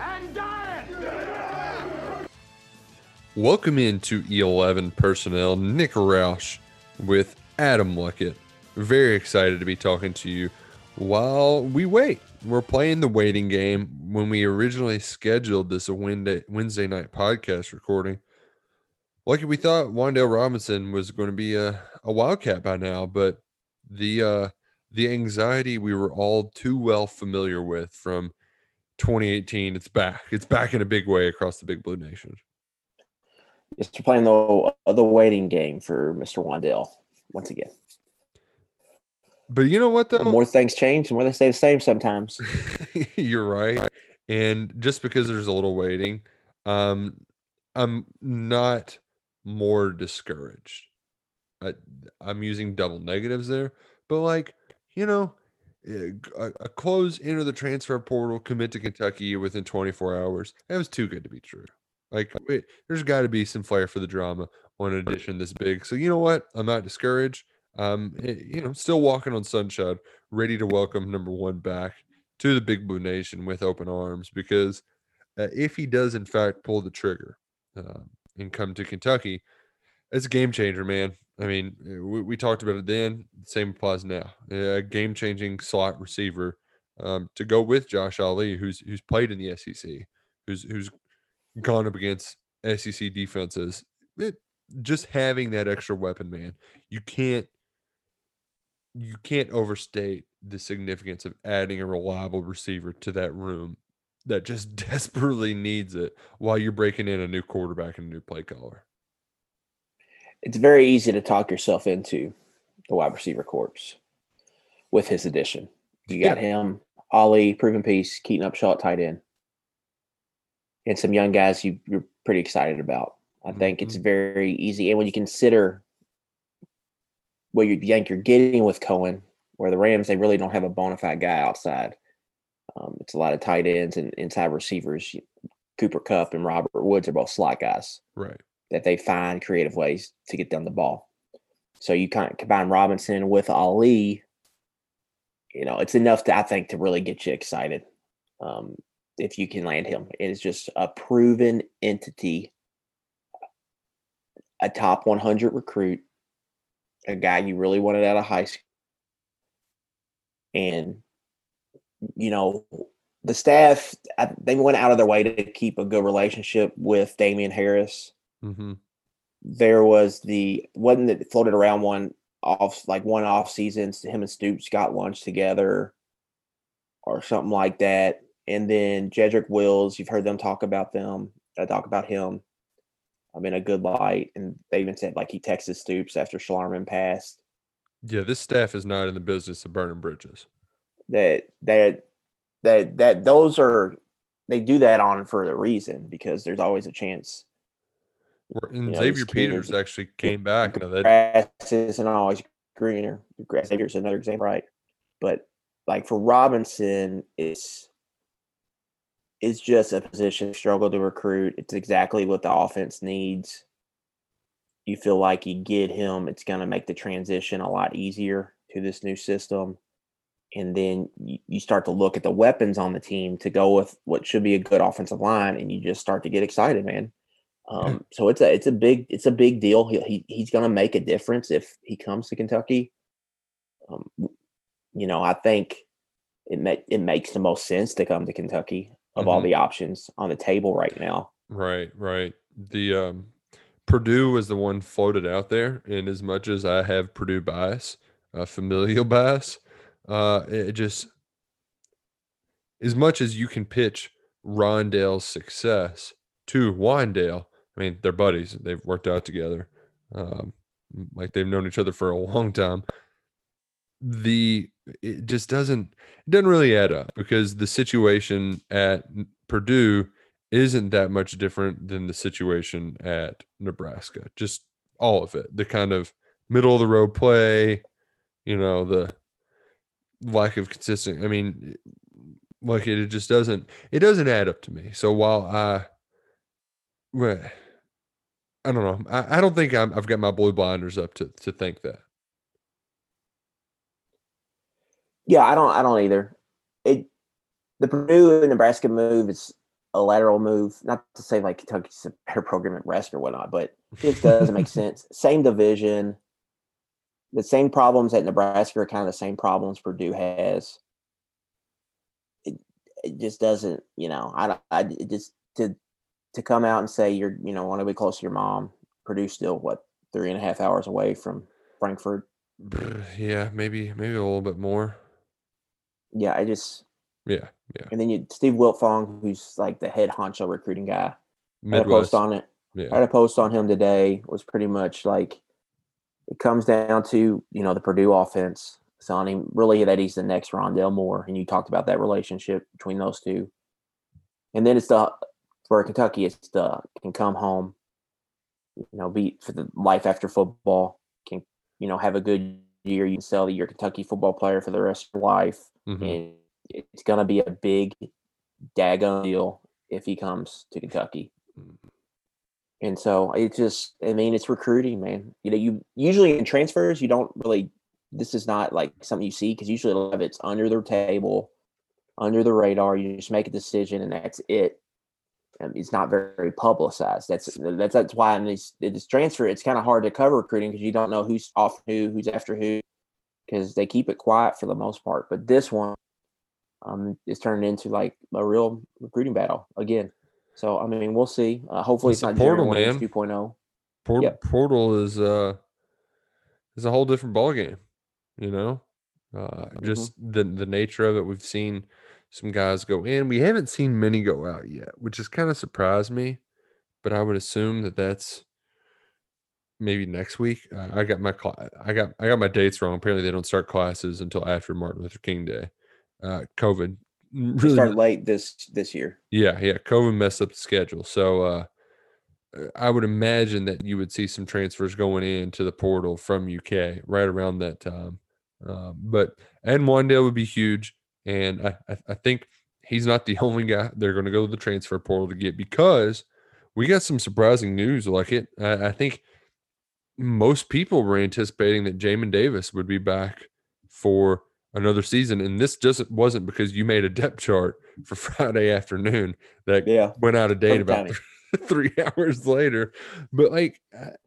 And dying. Welcome into E11 personnel, Nick Roush with Adam Luckett. Very excited to be talking to you while we wait. We're playing the waiting game when we originally scheduled this Wednesday, Wednesday night podcast recording. Like we thought Wandale Robinson was going to be a, a wildcat by now, but the uh the anxiety we were all too well familiar with from 2018, it's back. It's back in a big way across the Big Blue Nation. Yes, we're playing the the waiting game for Mr. Wandale once again. But you know what The though? more things change, the more they stay the same sometimes. You're right. And just because there's a little waiting, um, I'm not more discouraged. I, I'm using double negatives there, but like, you know, a, a close into the transfer portal, commit to Kentucky within 24 hours. That was too good to be true. Like, wait, there's got to be some flair for the drama on an edition this big. So you know what? I'm not discouraged. Um, eh, you know, still walking on sunshine, ready to welcome number one back to the Big Blue Nation with open arms because uh, if he does in fact pull the trigger uh, and come to Kentucky, it's a game changer, man. I mean, uh, we, we talked about it then. Same applies now. A game changing slot receiver um, to go with Josh Ali, who's who's played in the SEC, who's who's gone up against SEC defenses. It, just having that extra weapon, man, you can't you can't overstate the significance of adding a reliable receiver to that room that just desperately needs it while you're breaking in a new quarterback and a new play caller. It's very easy to talk yourself into the wide receiver corps with his addition. You got him, Ali, proven piece, Keaton Upshaw at tight end, and some young guys you, you're pretty excited about. I think it's very easy. And when you consider what you think you're getting with Coen, where the Rams, they really don't have a bona fide guy outside. Um, it's a lot of tight ends and inside receivers. Cooper Kupp and Robert Woods are both slot guys Right. That they find creative ways to get them the ball. So you kind of combine Robinson with Ali, you know, it's enough to I think to really get you excited. Um, if you can land him, it is just a proven entity, a top 100 recruit, a guy you really wanted out of high school, and you know the staff they went out of their way to keep a good relationship with Damien Harris Mm-hmm. there was the wasn't it floated around one off like one off seasons him and Stoops got lunch together or something like that. And then Jedrick Wills, you've heard them talk about them, uh, talk about him. I'm in a good light. And they even said like he texted Stoops after Schlarman passed Yeah, this staff is not in the business of burning bridges. that that that that those are they do that on for a reason because there's always a chance And know, Xavier Peters actually came back. Now that grass isn't always greener. Xavier's another example, right? But like for Robinson, it's it's just a position struggle to recruit. It's exactly what the offense needs. You feel like you get him, it's going to make the transition a lot easier to this new system. And then you, you start to look at the weapons on the team to go with what should be a good offensive line, and you just start to get excited, man. Um, so it's a it's a big it's a big deal. He, he he's going to make a difference if he comes to Kentucky. Um, you know, I think it it makes the most sense to come to Kentucky of all Mhm. the options on the table right now. Right, right. The um Purdue was the one floated out there, and as much as I have Purdue bias, uh, familial bias, uh, it it just as much as you can pitch Rondale's success to Wandale. I mean, they're buddies; they've worked out together, um, like they've known each other for a long time. The it just doesn't it doesn't really add up because the situation at Purdue isn't that much different than the situation at Nebraska. Just all of it. The kind of middle of the road play, you know, the lack of consistent. I mean, like it, it just doesn't it doesn't add up to me. So while I well, I don't know. I, I don't think I'm, I've got my blue blinders up to to think that. Yeah, I don't. I don't either. It the Purdue and Nebraska move is a lateral move. Not to say like Kentucky's a better program at Nebraska or whatnot, but it doesn't make sense. Same division, the same problems at Nebraska are kind of the same problems Purdue has. It it just doesn't. You know, I don't. I it just to to come out and say you're you know want to be close to your mom. Purdue's still what three and a half hours away from Frankfort. Yeah, maybe maybe a little bit more. Yeah, I just Yeah, yeah. and then you Steve Wiltfong, who's like the head honcho recruiting guy. I had a post on it. I had a post on him today. Was pretty much like it comes down to you know the Purdue offense. So on him really that he's the next Rondale Moore, and you talked about that relationship between those two. And then it's the for Kentucky, it's the can come home, you know, beat for the life after football. Can you know have a good year? You can sell the your Kentucky football player for the rest of your life, Mhm. and it's gonna be a big daggone deal if he comes to Kentucky. And so it just, I mean, it's recruiting, man. You know, you usually in transfers, you don't really, this is not like something you see because usually a lot of it's under the table, under the radar. You just make a decision and that's it. And it's not very publicized. That's that's that's why in this this transfer, it's kind of hard to cover recruiting because you don't know who's off who, who's after who, because they keep it quiet for the most part. But this one, um, is turning into like a real recruiting battle again. So I mean, we'll see. Uh, hopefully, It's it's not portal, man. 2.0. Port- Yep. Portal is uh is a whole different ballgame, you know. Uh, just the the nature of it. We've seen some guys go in. We haven't seen many go out yet, which has kind of surprised me. But I would assume that that's maybe next week. Uh, I got my cla- I got I got my dates wrong. Apparently, they don't start classes until after Martin Luther King Day. Uh, COVID really started late this this year. yeah, yeah. COVID messed up the schedule. So uh uh, I would imagine that you would see some transfers going into the portal from UK right around that time. Um, but Ed Wandale would be huge. And I, I, think he's not the only guy they're going to go to the transfer portal to get because we got some surprising news like it. I, I think most people were anticipating that Jamin Davis would be back for another season. And this just wasn't because you made a depth chart for Friday afternoon that Yeah. went out of date about timing. three hours later. But like,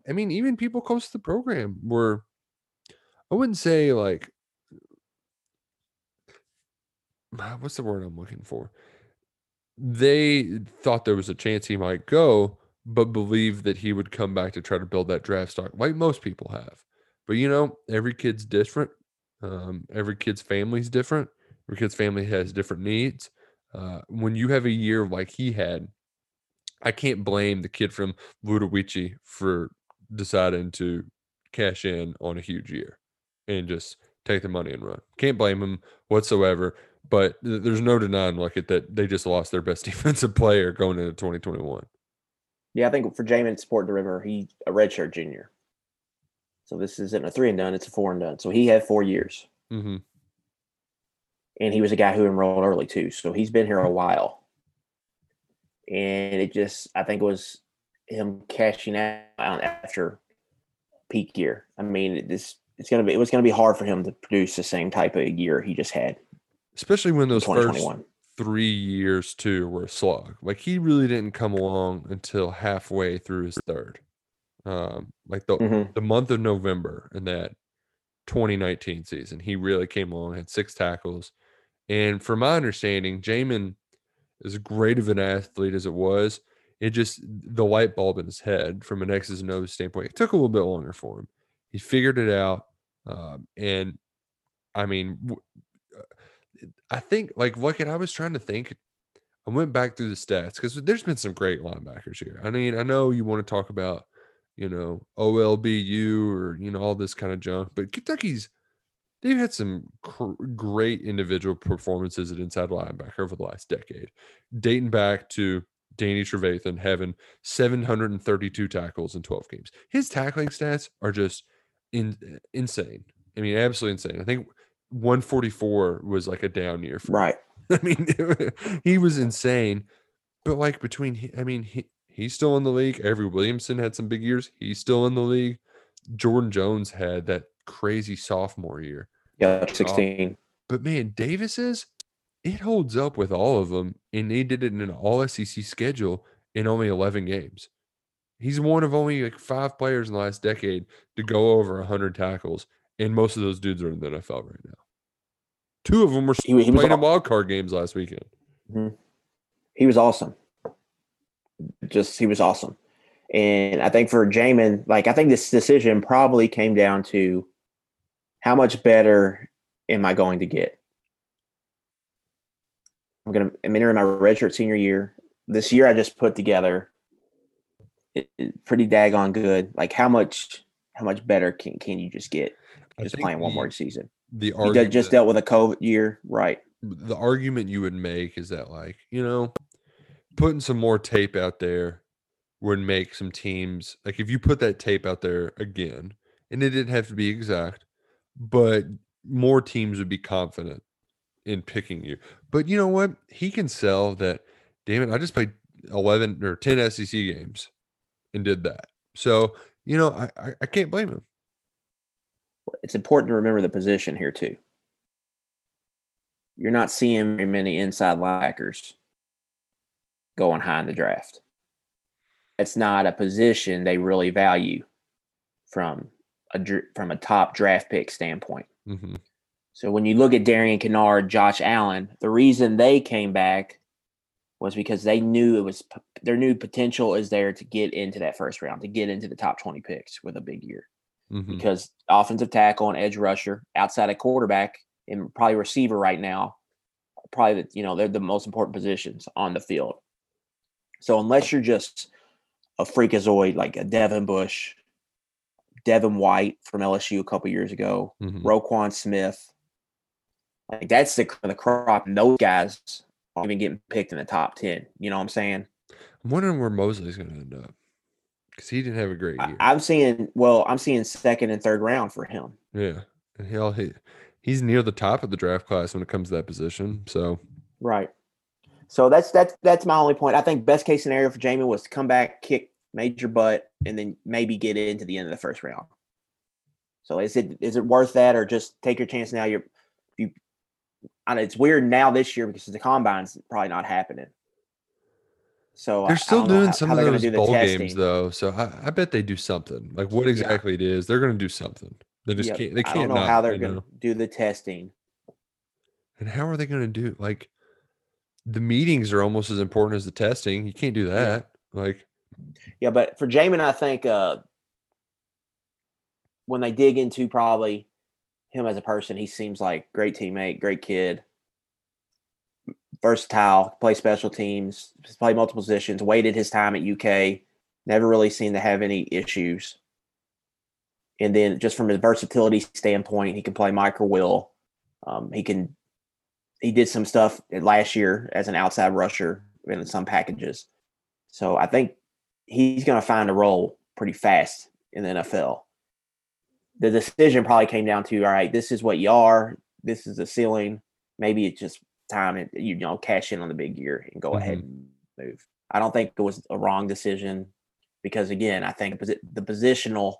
I- mean, even people close to the program were, I wouldn't say like, what's the word I'm looking for? They thought there was a chance he might go, but believed that he would come back to try to build that draft stock, like most people have. But you know, every kid's different. Um, every kid's family's different. Every kid's family has different needs. Uh, when you have a year like he had, I can't blame the kid from Ludowici for deciding to cash in on a huge year and just take the money and run. Can't blame him whatsoever. But th- there's no denying like it that they just lost their best defensive player going into 2021. Yeah, I think for Jamin Sport the River, he a redshirt junior. So this isn't a three and done; it's a four and done. So he had four years, hmm and he was a guy who enrolled early too. So he's been here a while, and it just I think it was him cashing out after peak year. I mean, this it's gonna be it was gonna be hard for him to produce the same type of year he just had Especially when those first three years too were a slog. Like he really didn't come along until halfway through his third. Um, like the Mhm. the month of November in that 2019 season, he really came along, had six tackles, and from my understanding, Jamin, as great of an athlete as it was, it just the light bulb in his head from an X's and O's standpoint, it took a little bit longer for him. He figured it out, um, and I mean, I think like look at I was trying to think. I went back through the stats because there's been some great linebackers here. I mean, I know you want to talk about, you know, OLBU or you know all this kind of junk, but Kentucky's they've had some cr- great individual performances at inside linebacker over the last decade, dating back to Danny Trevathan having 732 tackles in 12 games. His tackling stats are just in, insane. I mean, absolutely insane. I think 144 was like a down year for him. Right. I mean, he was insane. But like between, I mean, he, he's still in the league. Avery Williamson had some big years. He's still in the league. Jordan Jones had that crazy sophomore year. Yeah, 16. But man, Davis is it holds up with all of them, and they did it in an all SEC schedule in only 11 games. He's one of only like five players in the last decade to go over 100 tackles, and most of those dudes are in the NFL right now. Two of them were He he playing in wild card games last weekend. Mm-hmm. He was awesome. Just he was awesome. And I think for Jamin, like I think this decision probably came down to how much better am I going to get? I'm gonna I'm entering my redshirt senior year. This year I just put together it, it- pretty daggone good. Like how much how much better can can you just get just playing one more season? The argument, just dealt with a COVID year, right? the argument you would make is that like you know putting some more tape out there would make some teams like if you put that tape out there again and it didn't have to be exact but more teams would be confident in picking you. But you know what? He can sell that damn it i just played 11 or 10 sec games and did that. So you know i i, I can't blame him it's important to remember the position here too. You're not seeing very many inside linebackers going high in the draft. It's not a position they really value from a from a top draft pick standpoint. hmm So when you look at Darian Kennard, Josh Allen, the reason they came back was because they knew it was their new potential is there to get into that first round, to get into the top 20 picks with a big year hmm because offensive tackle and edge rusher outside of quarterback and probably receiver right now, probably the, you know they're the most important positions on the field. So unless you're just a freakazoid like a Devin Bush, Devin White from LSU a couple years ago, hmm Roquan Smith, like that's the the crop. And those guys aren't even getting picked in the top ten. You know what I'm saying? i'm wondering where mosley's going to end up because he didn't have a great I, year I'm seeing well, I'm seeing second and third round for him. Yeah, and he'll he, he's near the top of the draft class when it comes to that position. So Right. So that's that's that's my only point. I think best case scenario for Jamie was to come back, kick major butt, and then maybe get into the end of the first round. So is it is it worth that, or just take your chance now? You're you. I know it's weird now this year because the combine's probably not happening. So they're still doing how- some how of those do bowl games though. So I, I bet they do something. Like what exactly it is, they're going to do something. They just Yep. can't. They can't. don't know not, how they're going to do the testing. And how are they going to do? Like the meetings are almost as important as the testing. You can't do that. Like Yeah, but for Jamin, I think uh, when they dig into probably him as a person, he seems like great teammate, great kid, versatile, play special teams, play multiple positions, waited his time at UK, never really seemed to have any issues. And then just from a versatility standpoint, he can play micro will. Um, he can he did some stuff last year as an outside rusher in some packages. So I think he's going to find a role pretty fast in the NFL. The decision probably came down to all right, this is what you are, this is the ceiling. Maybe it's just time and you know cash in on the big year and go ahead and move. I don't think it was a wrong decision because again, I think the positional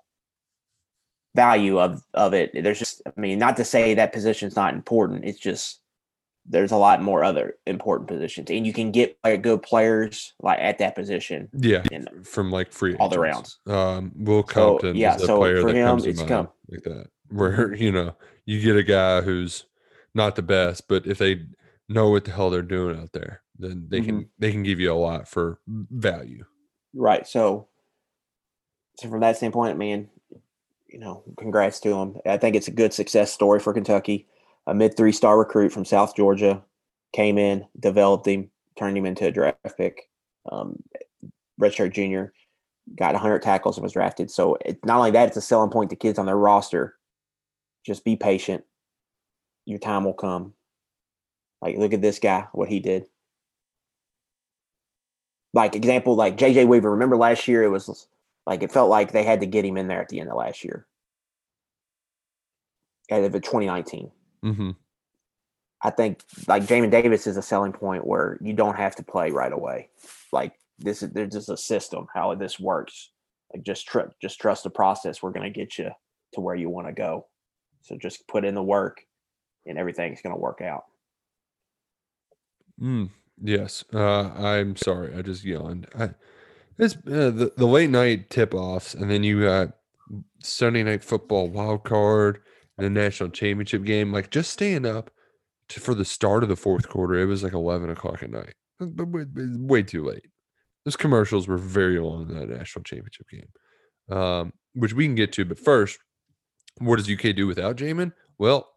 value of of it. There's just I mean, not to say that position's not important. It's just there's a lot more other important positions, and you can get like good players like at that position. yeah, And from like free all the rounds. Um, Will So, Compton yeah, is a so player for that him, comes to it's mind come- like that, where you know you get a guy who's not the best, but if they know what the hell they're doing out there, then they can they can give you a lot for value. Right. So, so from that standpoint, man, you know, congrats to him. I think it's a good success story for Kentucky. A mid three star recruit from South Georgia came in, developed him, turned him into a draft pick. Um, redshirt junior, got 100 tackles and was drafted. So it's not only that; it's a selling point to kids on their roster. Just be patient. your time will come. Like, look at this guy, what he did. Like example, like JJ Weaver. Remember last year? It was like it felt like they had to get him in there at the end of last year. Out of 2019. Mm-hmm. I think like Jamin Davis is a selling point where you don't have to play right away. Like this is there's just a system how this works. Like just tr- just trust the process. We're gonna get you to where you want to go. So just put in the work, and everything's gonna work out. Mm, yes. Uh, I'm sorry. I just yawned. I, it's uh, the, the late night tip offs, and then you got Sunday night football wild card and the national championship game. Like just staying up to, for the start of the fourth quarter, it was like 11 o'clock at night. But way, way too late. Those commercials were very long in that national championship game, um, which we can get to. But first, what does UK do without Jamin? Well,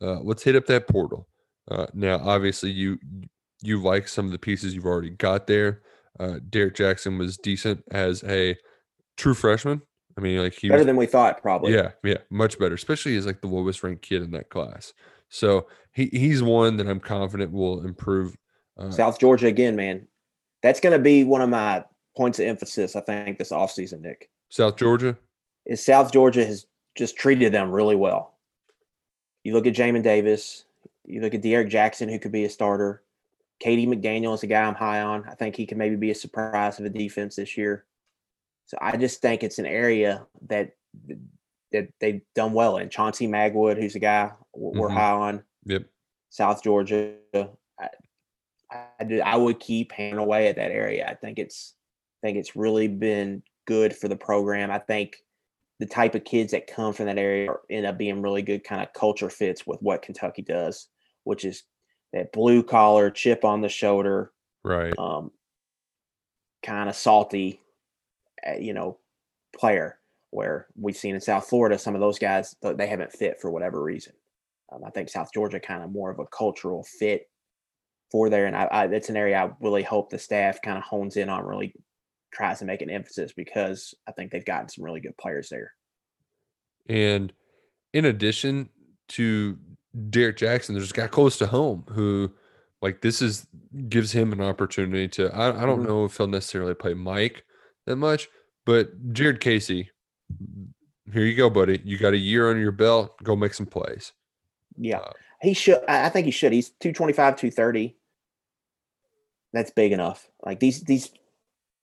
uh, let's hit up that portal. Uh, now, obviously, you you like some of the pieces you've already got there. Uh, Derek Jackson was decent as a true freshman. I mean, like he better was, than we thought, probably. yeah, yeah, much better, especially as like the lowest ranked kid in that class. So he he's one that I'm confident will improve. Uh, South Georgia again, man. That's going to be one of my points of emphasis. I think this offseason, Nick, South Georgia. is South Georgia has just treated them really well. You look at Jamin Davis. You look at Derek Jackson, who could be a starter. Katie McDaniel is a guy I'm high on. I think he can maybe be a surprise of a defense this year. So I just think it's an area that that they've done well in. Chauncey Magwood, who's a guy we're Mhm. high on. Yep. South Georgia. I, I, I would keep hammering away at that area. I think it's I think it's really been good for the program. I think the type of kids that come from that area end up being really good kind of culture fits with what Kentucky does, which is that blue collar, chip on the shoulder, Right. um, kind of salty, uh, you know, player. Where we've seen in South Florida, some of those guys they haven't fit for whatever reason. Um, I think South Georgia kind of more of a cultural fit for there, and I, I it's an area I really hope the staff kind of hones in on, really tries to make an emphasis because I think they've gotten some really good players there. And in addition to Derek Jackson, there's a guy close to home who, like, this is gives him an opportunity to. I, I don't Mhm. know if he'll necessarily play Mike that much, but Jared Casey, here you go, buddy. You got a year under your belt. Go make some plays. Yeah, Uh, he should. I think he should. He's 225, 230. That's big enough. Like these, these,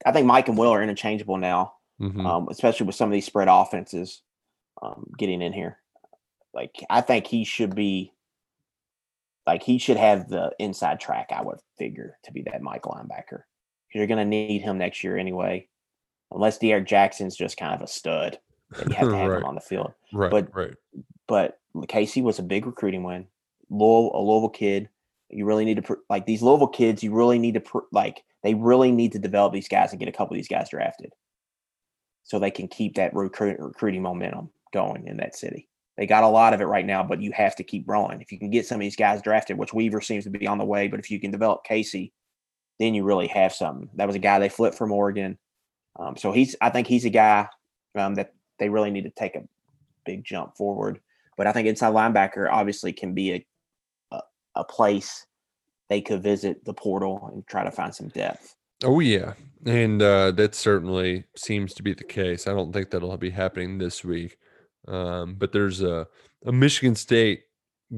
I think Mike and Will are interchangeable now, mhm. um, especially with some of these spread offenses um, getting in here. Like I think he should be, like he should have the inside track. I would figure to be that Mike linebacker. You're going to need him next year anyway, unless Derek Jackson's just kind of a stud. Then you have to have Right. him on the field right. but- right. but Casey was a big recruiting win. Louisville, a Louisville kid. You really need to like these Louisville kids. You really need to like they really need to develop these guys and get a couple of these guys drafted, so they can keep that recruit, recruiting momentum going in that city. They got a lot of it right now, but you have to keep growing. If you can get some of these guys drafted, which Weaver seems to be on the way, but if you can develop Casey, then you really have something. That was a guy they flipped from Oregon, um, so he's. I think he's a guy um, that they really need to take a big jump forward. But I think inside linebacker obviously can be a, a a place they could visit the portal and try to find some depth. Oh yeah, and uh, that certainly seems to be the case. I don't think that'll be happening this week, um, but there's a a Michigan State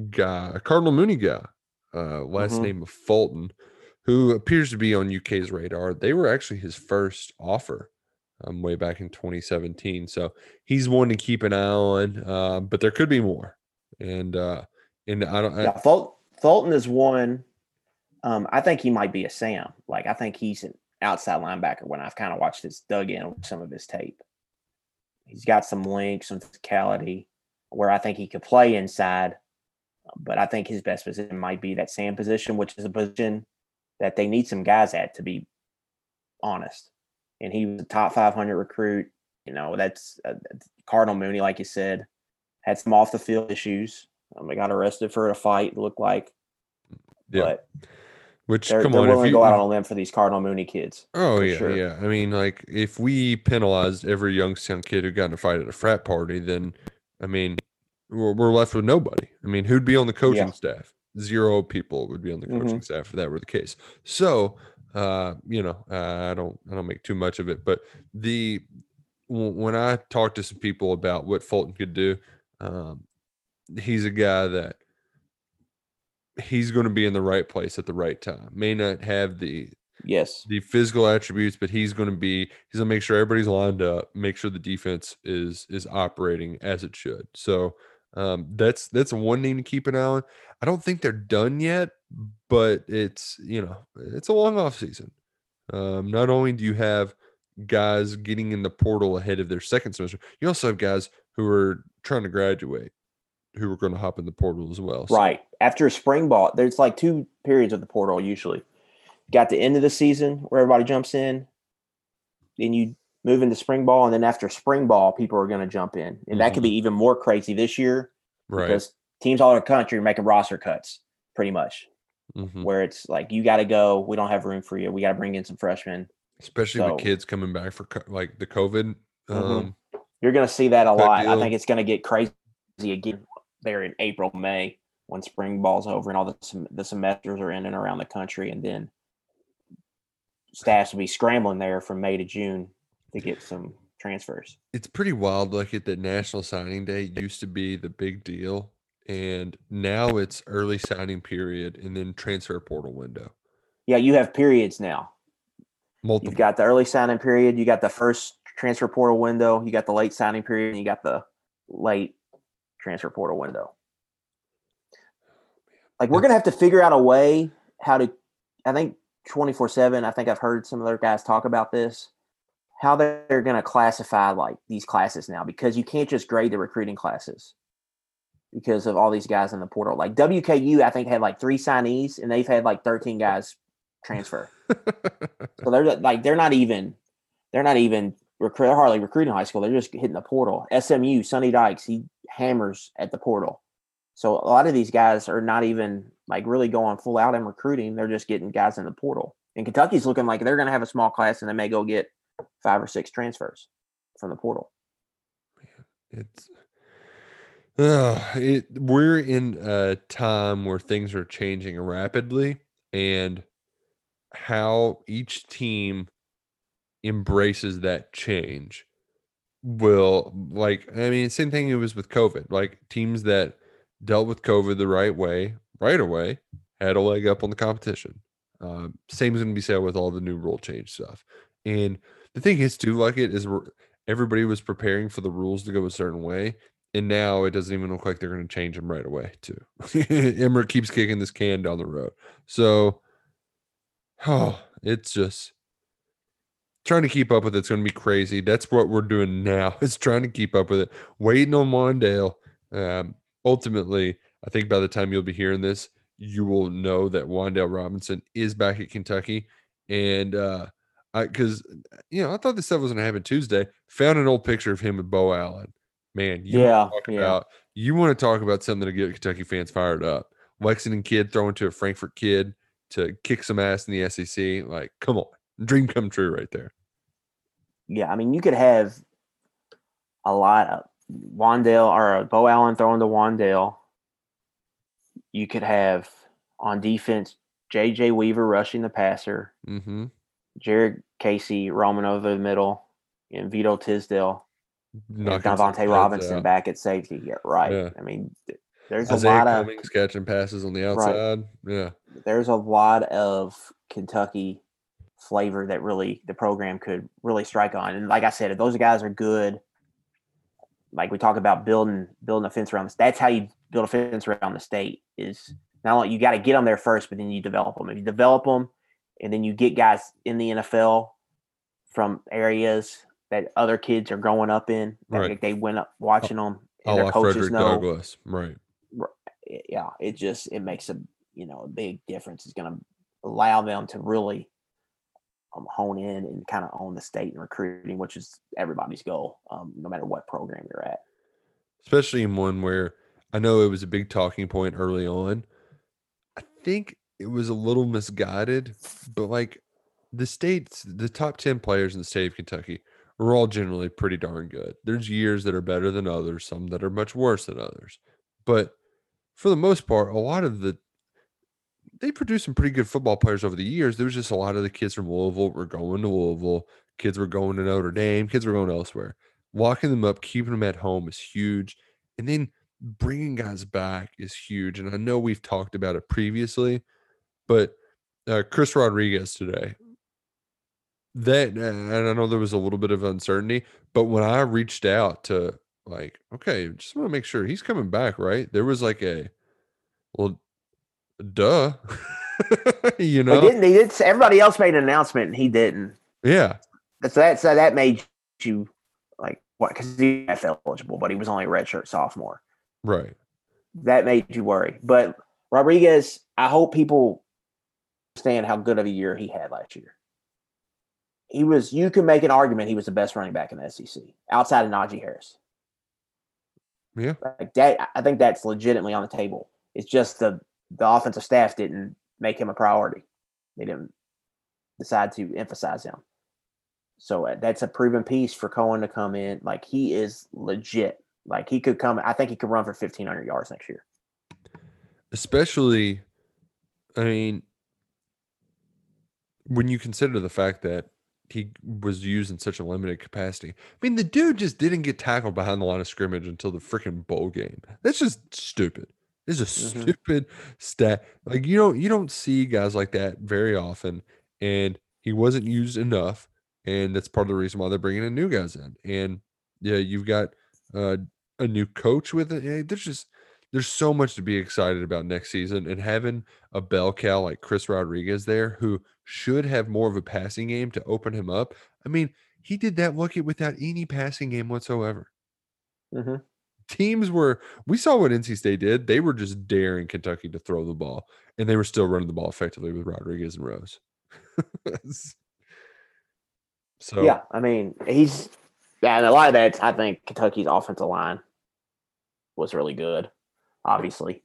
guy, a Cardinal Mooney guy, uh, last Mhm. name of Fulton, who appears to be on UK's radar. They were actually his first offer um, way back in 2017, so he's one to keep an eye on. Uh, but there could be more, and uh, and I don't. Yeah, Fult, Fulton is one. Um, I think he might be a Sam. Like I think he's an outside linebacker. When I've kind of watched his dug in with some of his tape, he's got some length, some physicality, where I think he could play inside. But I think his best position might be that Sam position, which is a position that they need some guys at. To be honest, and he was a top 500 recruit. You know, that's uh, Cardinal Mooney, like you said, had some off the field issues. Um, they got arrested for a fight. It looked like, Yeah. but which they're, come they're on, willing if to go out on a limb for these Cardinal Mooney kids. Oh yeah, sure. yeah. I mean, like if we penalized every Youngstown kid who got in a fight at a frat party, then I mean, we're, we're left with nobody. I mean, who'd be on the coaching Yeah. staff? Zero people would be on the coaching staff if that were the case. So, uh, you know, uh, I don't, I don't make too much of it. But the w- when I talk to some people about what Fulton could do, um, he's a guy that he's going to be in the right place at the right time. May not have the Yes. the physical attributes, but he's going to be he's going to make sure everybody's lined up, make sure the defense is is operating as it should. So um, that's that's one thing to keep an eye on. I don't think they're done yet, but it's you know it's a long off season. Um, not only do you have guys getting in the portal ahead of their second semester, you also have guys who are trying to graduate, who are going to hop in the portal as well. So- Right. After spring ball, there's like two periods of the portal usually. Got the end of the season where everybody jumps in, then you move into spring ball, and then after spring ball, people are going to jump in, and that could be even more crazy this year right. because teams all over the country are making roster cuts, pretty much. Mhm. Where it's like you got to go, we don't have room for you, we got to bring in some freshmen. Especially so- with kids coming back for co- like the COVID. Mhm. Um, You're going to see that a lot. I think it's going to get crazy again there in April, May when spring ball's over and all the sem- the semesters are in and around the country, and then staffs will be scrambling there from May to June to get some transfers. it's pretty wild. Like at the National Signing Day used to be the big deal, and now it's early signing period and then transfer portal window. Yeah, you have periods now. Multiple. You've got the early signing period, you got the first transfer portal window, you got the late signing period, and you got the late transfer portal window. Like we're gonna have to figure out a way how to I think 24-7, I think I've heard some other guys talk about this, how they're gonna classify like these classes now because you can't just grade the recruiting classes because of all these guys in the portal. Like WKU, I think had like three signees and they've had like 13 guys transfer. So they're like they're not even they're not even recruit they're hardly recruiting high school. They're just hitting the portal. SMU, Sonny Dykes, he hammers at the portal. So a lot of these guys are not even like really going full out in recruiting. They're just getting guys in the portal. And Kentucky's looking like they're gonna have a small class and they may go get five or six transfers from the portal. It's uh, it we're in a time where things are changing rapidly and how each team embraces that change will like I mean same thing it was with COVID. Like teams that dealt with COVID the right way right away had a leg up on the competition. Um, same is going to be said with all the new rule change stuff. And the thing is too, like it is everybody was preparing for the rules to go a certain way, and now it doesn't even look like they're going to change them right away. Too, Emmert keeps kicking this can down the road. So, oh, it's just trying to keep up with it's going to be crazy. That's what we're doing now. Is trying to keep up with it, waiting on Mondale. Um, ultimately, I think by the time you'll be hearing this, you will know that Wandale Robinson is back at Kentucky, and uh, I because you know I thought this stuff was to happen Tuesday. Found an old picture of him with Beau Allen. Man, you Yeah, yeah. about you want to talk about something to get Kentucky fans fired up. Lexington kid throwing to a Frankfort kid to kick some ass in the SEC. Like, come on, dream come true right there. Yeah, I mean, you could have a lot of Wandale or Beau Allen throwing to Wandale. You could have on defense J.J. Weaver rushing the passer, Mm-hmm. Jared Casey roaming over the middle, and Vito Tisdale, and Knocking some Devontae Robinson out. back at safety. Yeah, right. Yeah. I mean, there's Isaiah a lot of Cummings catching passes on the outside. Yeah. there's a lot of Kentucky flavor that really the program could really strike on. And like I said, if those guys are good, like we talk about building building a fence around this, that's how you build a fence around the state. Is not only you got to get them there first, but then you develop them. If you develop them, and then you get guys in the NFL from areas that other kids are growing up in, that Right. they went up watching them, and their la coaches Frederick know Douglass. Right. yeah, it just it makes a you know a big difference. It's going to allow them to really um, hone in and kind of own the state in recruiting, which is everybody's goal, um, no matter what program you're at. especially in one where I know it was a big talking point early on. I think it was a little misguided, but like the states, the top 10 players in the state of Kentucky are all generally pretty darn good. There's years that are better than others, some that are much worse than others. But for the most part, a lot of the they produced some pretty good football players over the years. There was just a lot of the kids from Louisville were going to Louisville, kids were going to Notre Dame, kids were going elsewhere. Locking them up, keeping them at home is huge. And then bringing guys back is huge. And I know we've talked about it previously, but uh, Chris Rodriguez today, that, and I know there was a little bit of uncertainty, but when I reached out to like, okay, just want to make sure he's coming back, right? There was like a, well, duh. you They know? didn't. They did. Everybody else made an announcement, and he didn't. Yeah. So that so that made you like what? Because he was eligible, but he was only a redshirt sophomore. Right. That made you worry. But Rodriguez, I hope people understand how good of a year he had last year. He was. You can make an argument he was the best running back in the SEC outside of Najee Harris. Yeah. Like that, I think that's legitimately on the table. It's just the the offensive staff didn't make him a priority. They didn't decide to emphasize him. So uh, that's a proven piece for Coen to come in. Like he is legit. Like he could come. I think he could run for fifteen hundred yards next year. especially i mean when you consider the fact that he was used in such a limited capacity i mean the dude just didn't get tackled behind the line of scrimmage until the freaking bowl game that's just stupid it's a Mhm. stupid stat like you don't you don't see guys like that very often and he wasn't used enough and that's part of the reason why they're bringing in new guys in and yeah you've got uh, a new coach with it eh, there's just there's so much to be excited about next season and having a bell cow like Chris Rodriguez there who should have more of a passing game to open him up. I mean, he did that wicket without any passing game whatsoever. Mm-hmm. Teams were we saw what NC State did. They were just daring Kentucky to throw the ball, and they were still running the ball effectively with Rodriguez and Rose. so Yeah, I mean he's yeah, and a lot of that I think Kentucky's offensive line was really good, obviously,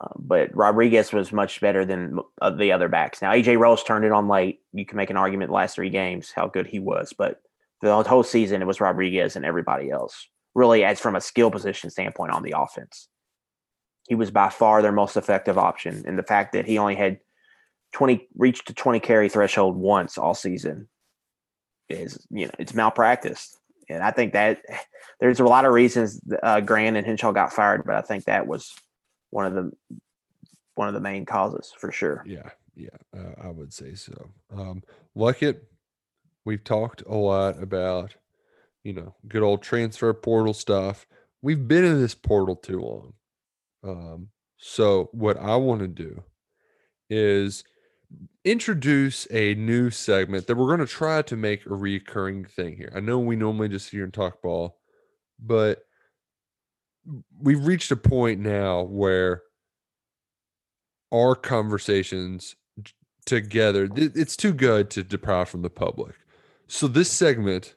uh, but Rodriguez was much better than uh, the other backs. Now AJ Rose turned it on late. You can make an argument the last three games how good he was, but the whole season it was Rodriguez and everybody else. Really, as from a skill position standpoint on the offense, he was by far their most effective option. And the fact that he only had twenty reached the twenty carry threshold once all season is you know it's malpractice and i think that there's a lot of reasons uh, gran and hinshaw got fired but i think that was one of the one of the main causes for sure Yeah, yeah, uh, I would say so. Um, Luckett, we've talked a lot about, you know, good old transfer portal stuff. We've been in this portal too long. Um, so what I want to do is introduce a new segment that we're going to try to make a recurring thing here. I know we normally just sit here and talk ball, but we've reached a point now where our conversations together it's too good to deprive from the public so this segment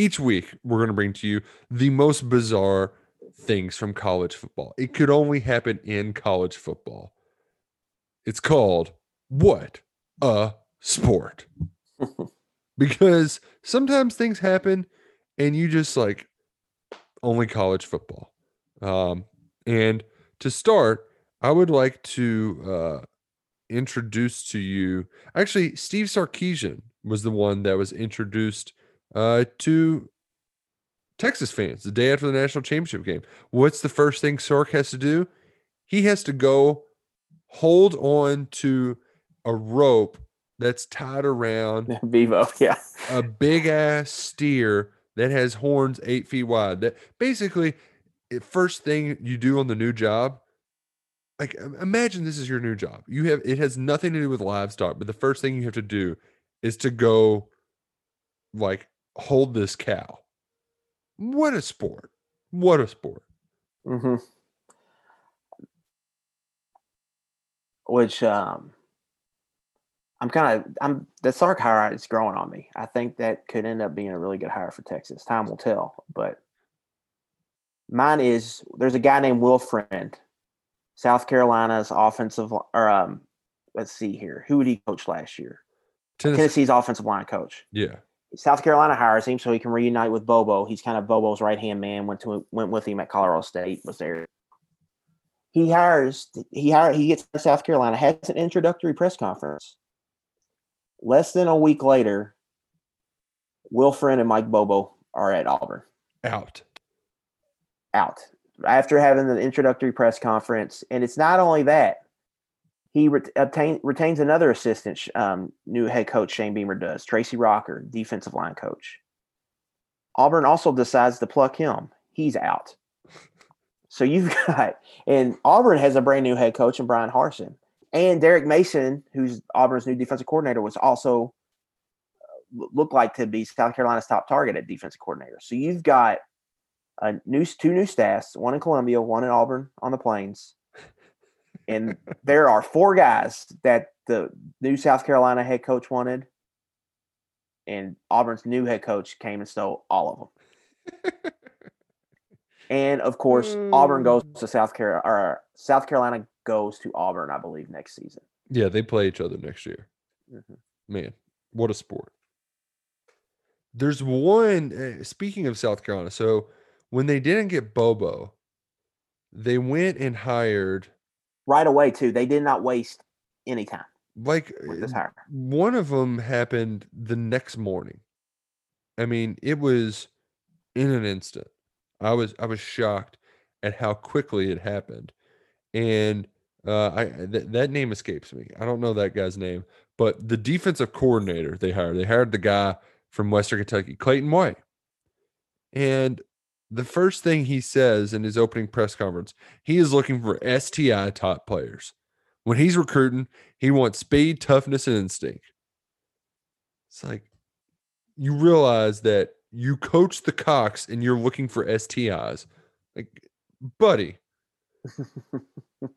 each week we're going to bring to you the most bizarre things from college football. It could only happen in college football. It's called what a sport. Because sometimes things happen and you just like only college football. Um and to start I would like to uh, introduce to you. Actually, Steve Sarkisian was the one that was introduced uh, to Texas fans the day after the national championship game. What's the first thing Sark has to do? He has to go hold on to a rope that's tied around Bevo yeah a big ass steer that has horns eight feet wide. That basically, first thing you do on the new job, like imagine this is your new job. You have it has nothing to do with livestock, but the first thing you have to do is to go, like, hold this cow. What a sport! What a sport! hmm which um i'm kind of i'm the sark hire is growing on me. I think that could end up being a really good hire for texas. Time will tell but mine is there's a guy named will friend south carolina's offensive or um let's see here. Who did he coach last year? Tennessee, tennessee's offensive line coach. Yeah, South Carolina hires him so he can reunite with Bobo. He's kind of Bobo's right hand man. Went to went with him at Colorado State. Was there. He hires he hire he gets to South Carolina has an introductory press conference. Less than a week later, Will Friend and Mike Bobo are at Auburn Out. out after having the introductory press conference. And it's not only that, he ret- obtain, retains another assistant, um, new head coach Shane Beamer does, Tracy Rocker, defensive line coach. Auburn also decides to pluck him. He's out. So you've got, and Auburn has a brand new head coach in Bryan Harsin. And Derek Mason, who's Auburn's new defensive coordinator, was also uh, looked like to be South Carolina's top target at defensive coordinator. So you've got a new two new staffs, one in Columbia, one in Auburn on the Plains, and there are four guys that the new South Carolina head coach wanted, and Auburn's new head coach came and stole all of them. and of course, Auburn goes to South Carolina, or South Carolina goes to Auburn, I believe, next season. Yeah, they play each other next year. Mhm. Man, what a sport. There's one, uh, speaking of South Carolina, so when they didn't get Bobo, they went and hired Right away, too. They did not waste any time like this hire. one of them happened the next morning. I mean, it was in an instant. I was I was shocked at how quickly it happened, and uh, I th- that name escapes me. I don't know that guy's name, but the defensive coordinator they hired, they hired the guy from Western Kentucky, Clayton White, and the first thing he says in his opening press conference, he is looking for STI top players. When he's recruiting, he wants speed, toughness, and instinct. It's like you realize that you coach the Cocks and you're looking for STIs. Like, buddy.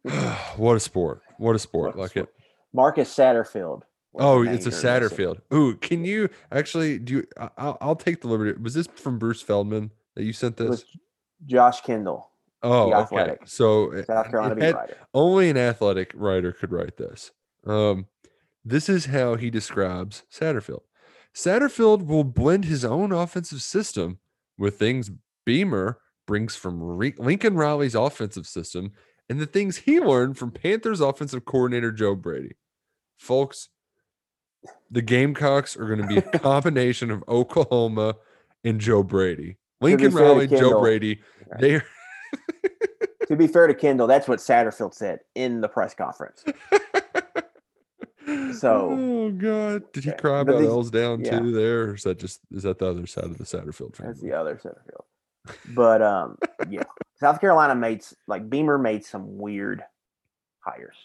what a sport. What a sport. What a like sport. it. Marcus Satterfield. Oh, it's a name during this. Satterfield. Ooh, can you actually do you I- I'll, I'll take the liberty. Was this from Bruce Feldman that you sent this? Josh Kendall, Oh, okay. Athletic. So South Carolina had- writer. only an athletic writer could write this. Um, this is how he describes Satterfield. Satterfield will blend his own offensive system with things Beamer brings from Re- Lincoln Riley's offensive system and the things he learned from Panthers offensive coordinator Joe Brady. Folks, the Gamecocks are going to be a combination of Oklahoma and Joe Brady. Lincoln Riley, Joe Brady, right. they To be fair to Kendall, that's what Satterfield said in the press conference. So- oh god, did he Okay, cry about these- L's down yeah. too? There, or is that just is that the other side of the Satterfield That's family? the other Satterfield. But um, yeah, South Carolina made like Beamer made some weird hires.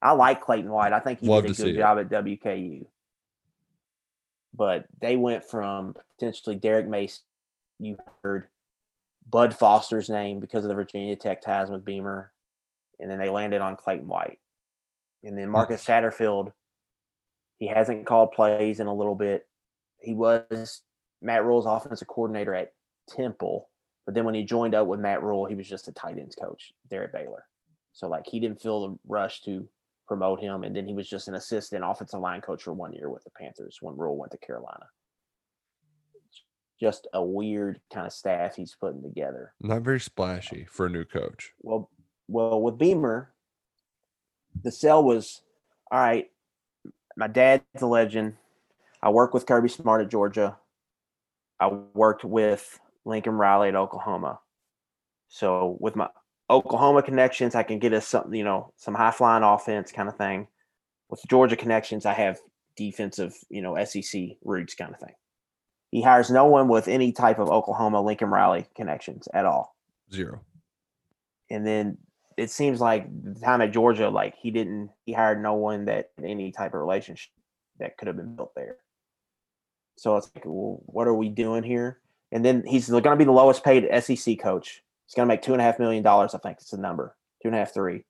I like Clayton White. I think he Love did a good it. job at WKU. But they went from potentially Derek Mace, you heard Bud Foster's name because of the Virginia Tech ties with Beamer, and then they landed on Clayton White. And then hmm. Marcus Satterfield, he hasn't called plays in a little bit. He was Matt Rhule's offensive coordinator at Temple, but then when he joined up with Matt Rule, he was just a tight ends coach there at Baylor. So like he didn't feel the rush to promote him, and then he was just an assistant offensive line coach for one year with the Panthers when Rhule went to Carolina. Just a weird kind of staff he's putting together. Not very splashy for a new coach. Well, well, with Beamer, the sell was all right. My dad's a legend. I work with Kirby Smart at Georgia. I worked with Lincoln Riley at Oklahoma. So with my Oklahoma connections, I can get us something, you know, some high flying offense kind of thing. With Georgia connections, I have defensive, you know, SEC roots kind of thing. He hires no one with any type of Oklahoma Lincoln Riley connections at all Zero. and then it seems like the time at Georgia, like he didn't, he hired no one that any type of relationship that could have been built there. So it's like, well, what are we doing here? And then he's going to be the lowest paid SEC coach. He's going to make two and a half million dollars. I think it's the number two and a half, three.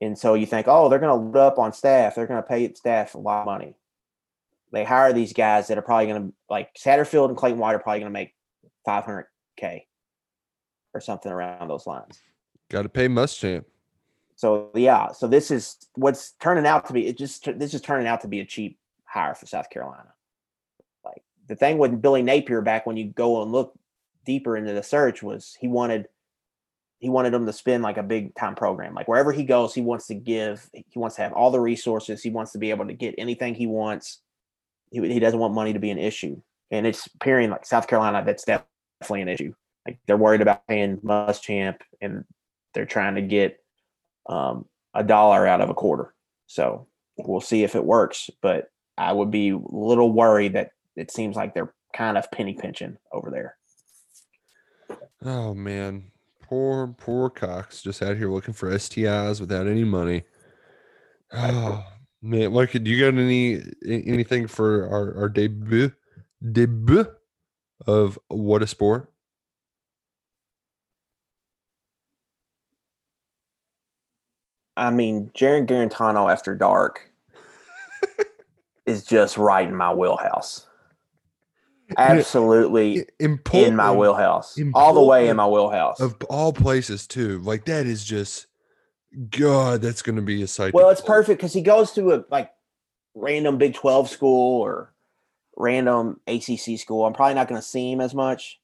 And so you think, oh, they're going to load up on staff. They're going to pay staff a lot of money. They hire these guys that are probably going to like Satterfield and Clayton White are probably going to make 500k or something around those lines. Got to pay Muschamp. So yeah, so this is what's turning out to be. It just this is turning out to be a cheap hire for South Carolina. Like the thing with Billy Napier back when you go and look deeper into the search was he wanted he wanted him to spin like a big time program. Like wherever he goes, he wants to give, he wants to have all the resources. He wants to be able to get anything he wants. He, he doesn't want money to be an issue. And it's appearing like South Carolina, that's definitely an issue. Like they're worried about paying Muschamp and they're trying to get um, a dollar out of a quarter. So we'll see if it works. But I would be a little worried that it seems like they're kind of penny pinching over there. Oh man, poor poor Cocks just out here looking for STIs without any money. Oh man, like, do you got any anything for our our debut debut of what a sport? I mean, Jarrett Guarantano after dark is just right in my wheelhouse. Absolutely in, in my wheelhouse. all the way in my wheelhouse. Of all places too, like that is just God. That's going to be a sight. Well, it's perfect because he goes to a like random Big 12 school or random ACC school. I'm probably not going to see him as much,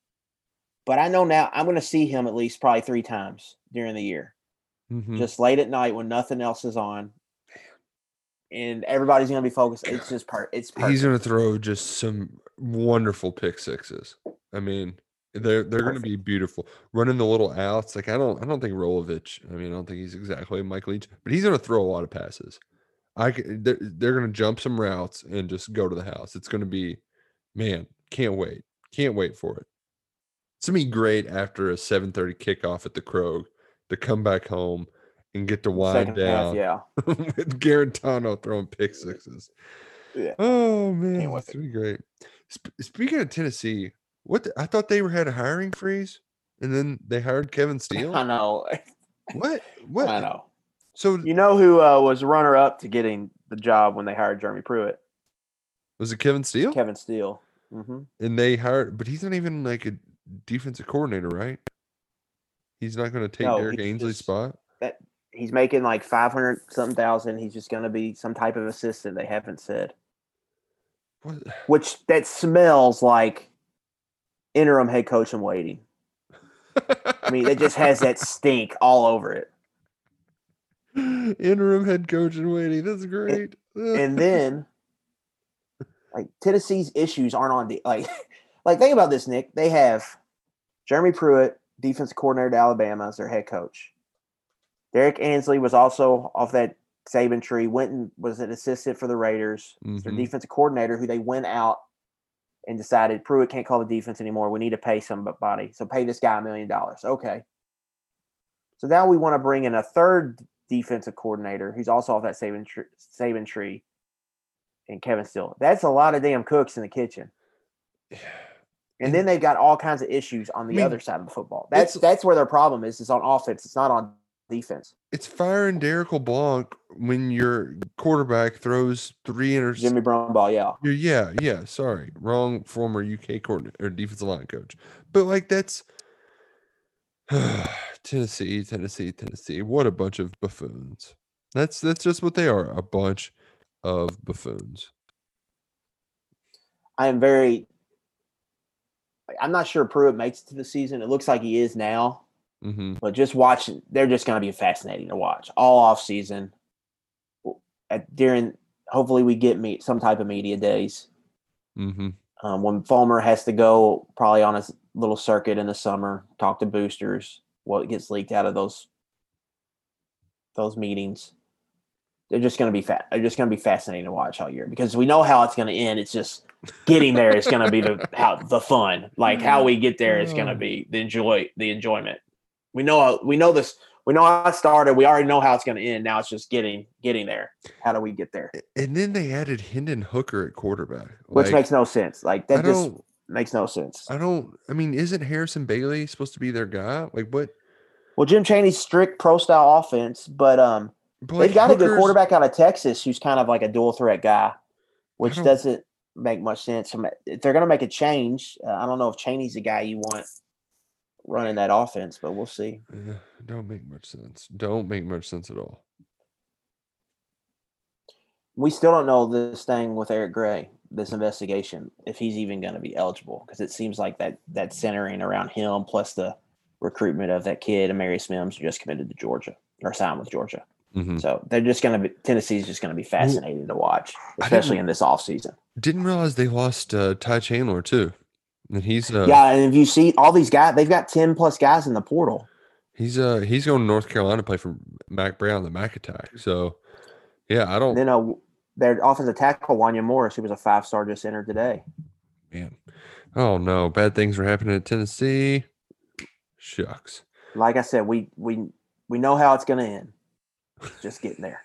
but I know now I'm going to see him at least probably three times during the year, Mhm. just late at night when nothing else is on. And everybody's going to be focused. It's just part. It's perfect. He's going to throw just some wonderful pick sixes. I mean, they're they're going to be beautiful. Running the little outs, like I don't I don't think Rolovich. I mean, I don't think he's exactly Mike Leach, but he's going to throw a lot of passes. I they're, they're going to jump some routes and just go to the house. It's going to be, man, can't wait, can't wait for it. It's going to be great after a seven thirty kickoff at the Krog to come back home and get to wind Second half, down yeah. with Guarantano throwing pick sixes. Yeah. Oh man, it's gonna be great. Sp- speaking of Tennessee, what the- I thought they were had a hiring freeze, and then they hired Kevin Steele. I know. what? What? I know. So You know who uh, was runner up to getting the job when they hired Jeremy Pruitt? was it Kevin Steele? Kevin Steele. hmm And they hired, but he's not even like a defensive coordinator, right? He's not going to take No, Derek he's Ansley's just- spot. He's making like five hundred something thousand. He's just going to be some type of assistant. They haven't said, What? which that smells like interim head coach in waiting. I mean, it just has that stink all over it. Interim head coach in waiting. That's great. And then, like Tennessee's issues aren't on the like, like think about this, Nick. They have Jeremy Pruitt, defense coordinator at Alabama, as their head coach. Derek Ansley was also off that Saban tree. Went and was an assistant for the Raiders. It's Their mm-hmm. defensive coordinator, who they went out and decided Pruitt can't call the defense anymore. We need to pay somebody, so pay this guy a million dollars. Okay. So now we want to bring in a third defensive coordinator who's also off that saving tr- Saban tree, and Kevin Steele. That's a lot of damn cooks in the kitchen. And then they've got all kinds of issues on the mean, other side of the football. That's that's where their problem is. It's on offense. It's not on defense. It's firing Derek LeBlanc when your quarterback throws three interceptions. Jimmy Brumbaugh, yeah. Yeah, yeah, yeah. Sorry, wrong former UK coordinator or defensive line coach. But like that's Tennessee, Tennessee, Tennessee. What a bunch of buffoons. That's that's just what they are. A bunch of buffoons. I am very. I'm not sure Pruitt makes it to the season. It looks like he is now, hmm but just watching, they're just going to be fascinating to watch all off season. At during, hopefully, we get meet some type of media days. hmm Um, when Fulmer has to go, probably on a little circuit in the summer, talk to boosters. What gets leaked out of those those meetings? They're just going to be fat. They're just going to be fascinating to watch all year because we know how it's going to end. It's just getting there is going to be the how the fun. Like how we get there is going to be the enjoy the enjoyment. We know we know this. We know how it started. We already know how it's going to end. Now it's just getting getting there. How do we get there? And then they added Hendon Hooker at quarterback, Which Like, makes no sense. Like that just makes no sense. I don't. I mean, isn't Harrison Bailey supposed to be their guy? Like what? Well, Jim Chaney's strict pro style offense, but um, But like they've got a good quarterback out of Texas who's kind of like a dual threat guy, which doesn't make much sense. If they're going to make a change, uh, I don't know if Chaney's the guy you want running that offense, but we'll see. Yeah, don't make much sense. Don't make much sense at all. we still don't know this thing with Eric Gray, this investigation, if he's even going to be eligible because it seems like that that centering around him plus the recruitment of that kid, Amarius Mims, who just committed to Georgia or signed with Georgia. Mhm. So they're just going to be Tennessee's just going to be fascinating to watch, especially in this offseason. Didn't realize they lost uh, Ty Chandler too. And he's uh, yeah, and if you see all these guys, they've got 10 plus guys in the portal. he's uh he's going to North Carolina to play for Mack Brown, the Mack Attack. So yeah, I don't Then uh, their offensive tackle, Wanya Morris, who was a five star, just entered today. man. Oh no, bad things are happening at Tennessee. Shucks. Like I said, we we we know how it's going to end. Just getting there.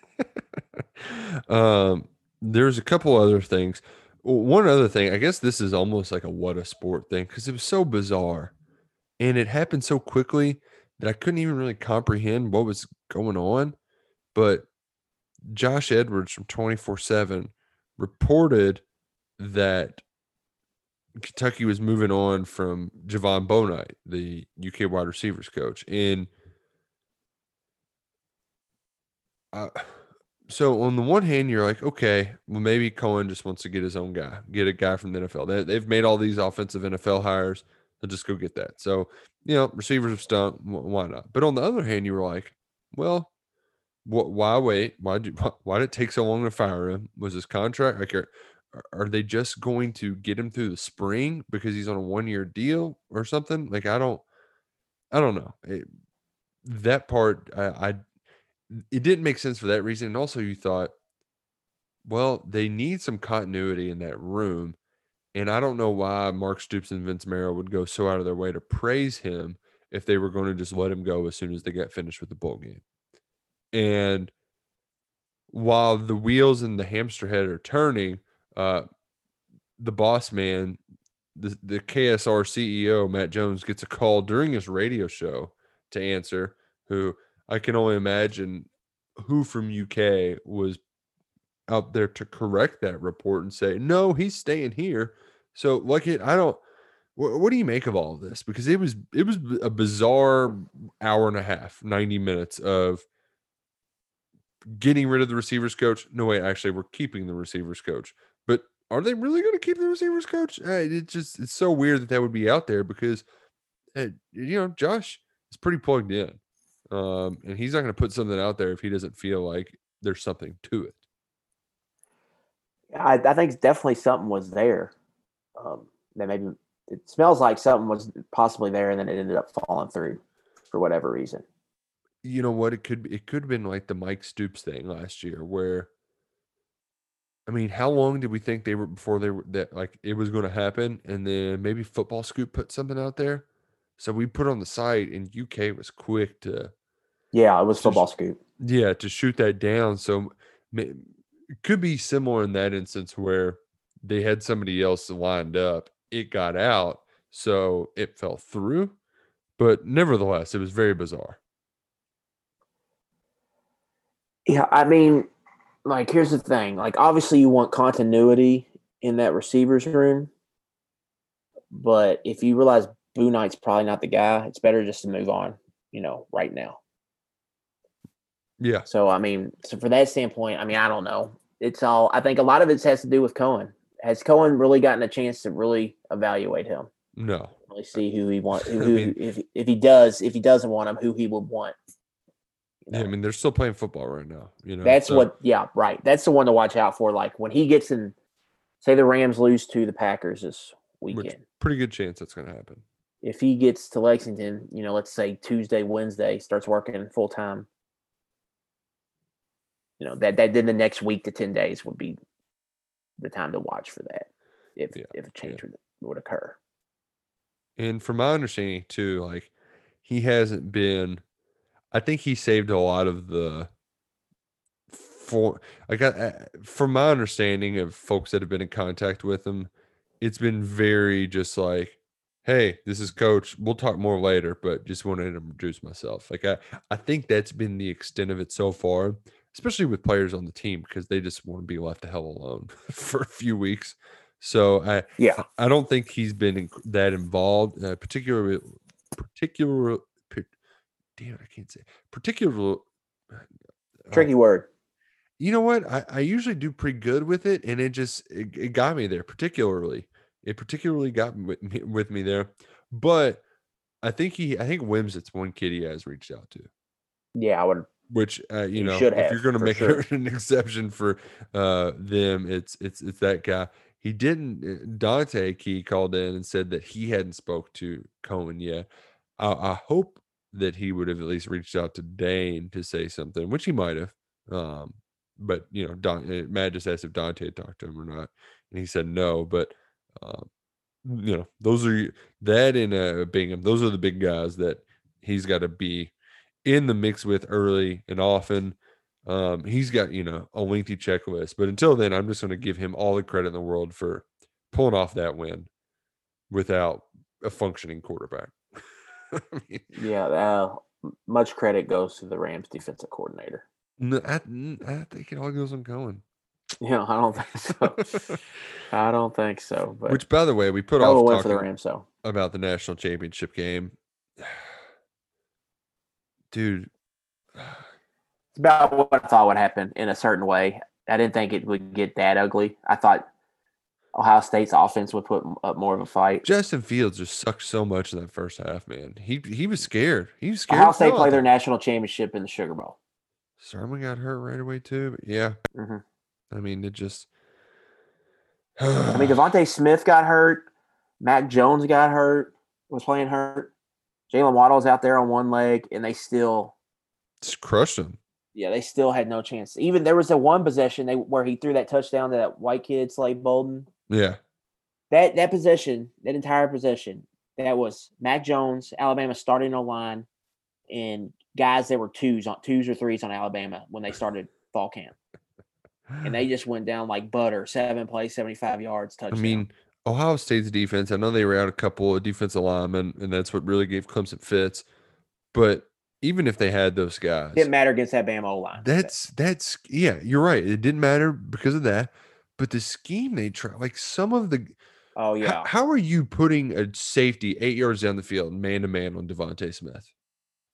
um, there's a couple other things. One other thing, I guess this is almost like a what a sport thing because it was so bizarre and it happened so quickly that I couldn't even really comprehend what was going on. But Josh Edwards from 24 7 reported that Kentucky was moving on from Javon Bonite, the UK wide receivers coach. And uh, so on the one hand, you're like, okay, well, maybe Coen just wants to get his own guy, get a guy from the NFL. They, they've made all these offensive NFL hires. They'll just go get that. So, you know, receivers have stunk. Why not? But on the other hand, you were like, well, wh- why wait? Why did why did it take so long to fire him? Was his contract like? Are, are they just going to get him through the spring because he's on a one year deal or something? Like I don't, I don't know. It, that part, I, I, it didn't make sense for that reason. And also, you thought, well, they need some continuity in that room, and I don't know why Mark Stoops and Vince Marrow would go so out of their way to praise him if they were going to just let him go as soon as they got finished with the bowl game. And while the wheels and the hamster head are turning, uh, the boss man, the, the KSR CEO, Matt Jones, gets a call during his radio show to answer, who I can only imagine who from UK was out there to correct that report and say, no, he's staying here. So, like, it, I don't. What, what do you make of all of this? Because it was it was a bizarre hour and a half, ninety minutes of getting rid of the receivers coach. No way, actually, we're keeping the receivers coach. But are they really going to keep the receivers coach? It just it's so weird that that would be out there because, you know, Josh is pretty plugged in, um, and he's not going to put something out there if he doesn't feel like there's something to it. I, I think definitely something was there. Um, that maybe it smells like something was possibly there, and then it ended up falling through for whatever reason. You know what? It could be- it could have been like the Mike Stoops thing last year, where I mean, how long did we think they were before they were that like it was going to happen, and then maybe Football Scoop put something out there, so we put on the site, and UK was quick to Yeah, it was football scoop. yeah to shoot that down. So it could be similar in that instance where they had somebody else lined up, it got out, so it fell through. But nevertheless, it was very bizarre. Yeah, I mean, like here's the thing. Like obviously you want continuity in that receivers room, but if you realize Boo Knight's probably not the guy, it's better just to move on. You know, right now. Yeah, So I mean, so for that standpoint, I mean, I don't know. It's all. I think a lot of it has to do with Coen. Has Coen really gotten a chance to really evaluate him? no, Really see who he wants. Who, I mean- if if he does, if he doesn't want him, who he would want. You Yeah, I mean they're still playing football right now. You know, That's so- what, yeah, right. That's the one to watch out for. Like when he gets in, say the Rams lose to the Packers this weekend. pretty good chance that's going to happen. If he gets to Lexington, you know, let's say Tuesday, Wednesday, starts working full time. You know that that then the next week to ten days would be the time to watch for that. If Yeah, if a change would, would occur. And from my understanding too, like he hasn't been. I think he saved a lot of the. For like, I, I- from my understanding of folks that have been in contact with him, it's been very just like, "Hey, this is Coach. We'll talk more later, but just wanted to introduce myself." Like, I I think that's been the extent of it so far, especially with players on the team because they just want to be left the hell alone for a few weeks. So I Yeah. I don't think he's been that involved, uh, particularly, particular, per- damn, I can't say particular. uh, Tricky word. you know what? I, I usually do pretty good with it, and it just it, it got me there. Particularly, it particularly got with me, with me there. But I think he, I think Wims, it's one kid he has reached out to. Yeah, I would. Which uh, you know, if you're going to make sure. an exception for uh them, it's it's it's that guy. He didn't. uh, Dante Key called in and said that he hadn't spoke to Coen yet. I, I hope that he would have at least reached out to Dane to say something, which he might have. Um, but you know, Don, uh, Matt just asked if Dante had talked to him or not, and he said no. But um, you know, those are that and uh, Bingham. Those are the big guys that he's got to be in the mix with early and often. Um, he's got you know a lengthy checklist, but until then, I'm just going to give him all the credit in the world for pulling off that win without a functioning quarterback. I mean, Yeah, uh, much credit goes to the Rams defensive coordinator. i think it all goes on Coen. Yeah, I don't think so. I don't think so. But Which, by the way, we put hell of a off win for the talking Rams, though. about the national championship game. Dude, It's about what I thought would happen in a certain way. I didn't think it would get that ugly. I thought Ohio State's offense would put up more of a fight. Justin Fields just sucked so much in that first half, man. He he was scared. He was scared. Ohio State played their national championship in the Sugar Bowl. Sermon got hurt right away too. But yeah, Mhm. I mean it just. I mean, DeVonta Smith got hurt. Mac Jones got hurt. Was playing hurt. Jaylen Waddle's out there on one leg, and they still, just crushed him. yeah, they still had no chance. Even there was a one possession they where he threw that touchdown to that white kid Slade Bolden. Yeah, That that possession, that entire possession, that was Mac Jones, Alabama starting O line, and guys that were twos on twos or threes on Alabama when they started fall camp, and they just went down like butter. Seven plays, seventy five yards, I mean Ohio State's defense. I know they were out a couple of defensive linemen, and that's what really gave Clemson fits. But even if they had those guys, didn't matter against that Bama O line. That's that's yeah, you're right. It didn't matter because of that, but the scheme they try, like some of the, oh yeah. how, are you putting a safety eight yards down the field, man to man on DeVonta Smith?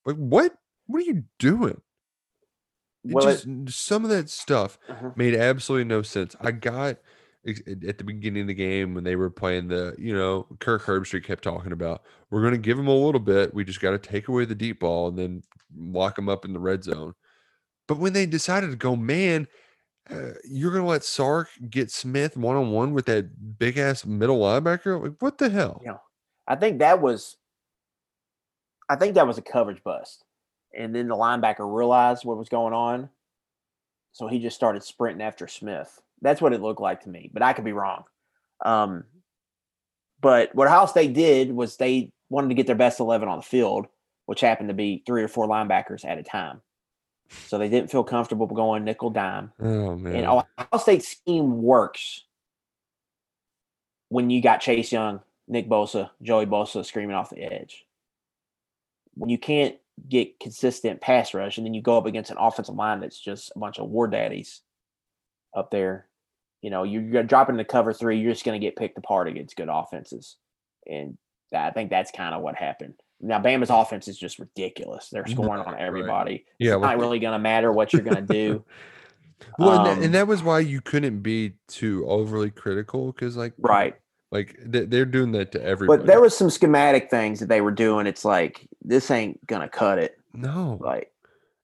Like what? What are you doing? It Well, it- just some of that stuff Uh-huh. made absolutely no sense. I got at at the beginning of the game when they were playing the, you know, Kirk Herbstreit kept talking about we're going to give them a little bit. We just got to take away the deep ball and then lock them up in the red zone. But when they decided to go man, uh, you're going to let Sark get Smith one on one with that big ass middle linebacker? Like what the hell? Yeah. I think that was I think that was a coverage bust. And then the linebacker realized what was going on. So he just started sprinting after Smith. That's what it looked like to me, but I could be wrong. Um, but what Ohio State did was they wanted to get their best 11 on the field, which happened to be three or four linebackers at a time. So they didn't feel comfortable going nickel dime. Oh man. And Ohio State scheme works when you got Chase Young, Nick Bosa, Joey Bosa screaming off the edge. When you can't get consistent pass rush, and then you go up against an offensive line that's just a bunch of war daddies up there, you know, you're, you're dropping the cover three, you're just going to get picked apart against good offenses. And I think that's kind of what happened. Now, Bama's offense is just ridiculous. They're scoring on Right, right. everybody. yeah, It's not really going to matter what you're going to do. well, and, that, um, and that was why you couldn't be too overly critical because, like, right. Like they, they're doing that to everybody. But there was some schematic things that they were doing. It's like this ain't gonna cut it. no, Like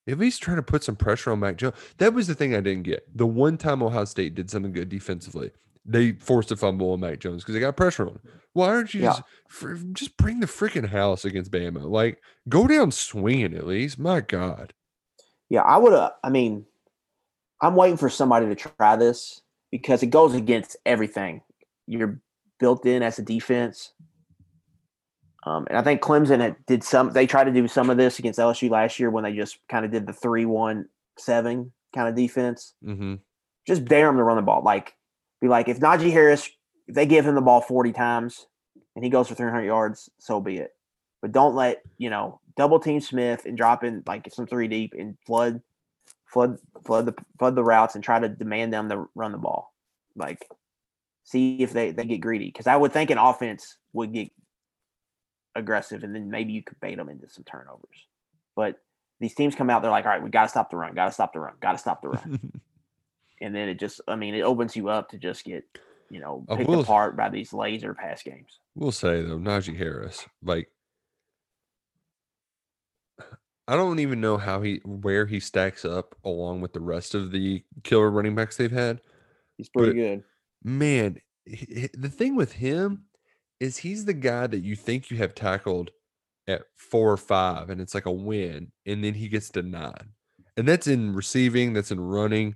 at least trying to put some pressure on Mac Jones. That was the thing I didn't get. The one time Ohio State did something good defensively, they forced a fumble on Mac Jones because they got pressure on him. Why aren't you Yeah. just fr- just bring the freaking house against Bama? Like, go down swinging at least. My God. yeah, I would have. I mean, I'm waiting for somebody to try this because it goes against everything you're built in as a defense. Um, and I think Clemson had, did some. They tried to do some of this against LSU last year when they just kind of did the three-one-seven kind of defense. Mm-hmm. just dare them to run the ball. Like, be like, if Najee Harris, if they give him the ball 40 times and he goes for 300 yards, so be it. But don't let, you know, double team Smith and drop in like some three deep and flood, flood, flood the, flood the routes and try to demand them to run the ball. Like, see if they, they get greedy. Cause I would think an offense would get aggressive and then maybe you could bait them into some turnovers. But these teams come out, they're like, all right, we got to stop the run, got to stop the run, got to stop the run. and then it just I mean it opens you up to just get you know picked will- apart by these laser pass games. We'll say though, Najee Harris, like I don't even know how he where he stacks up along with the rest of the killer running backs they've had. He's pretty good. Man, the thing with him is he's the guy that you think you have tackled at four or five, and it's like a win, and then he gets to nine, and that's in receiving, that's in running.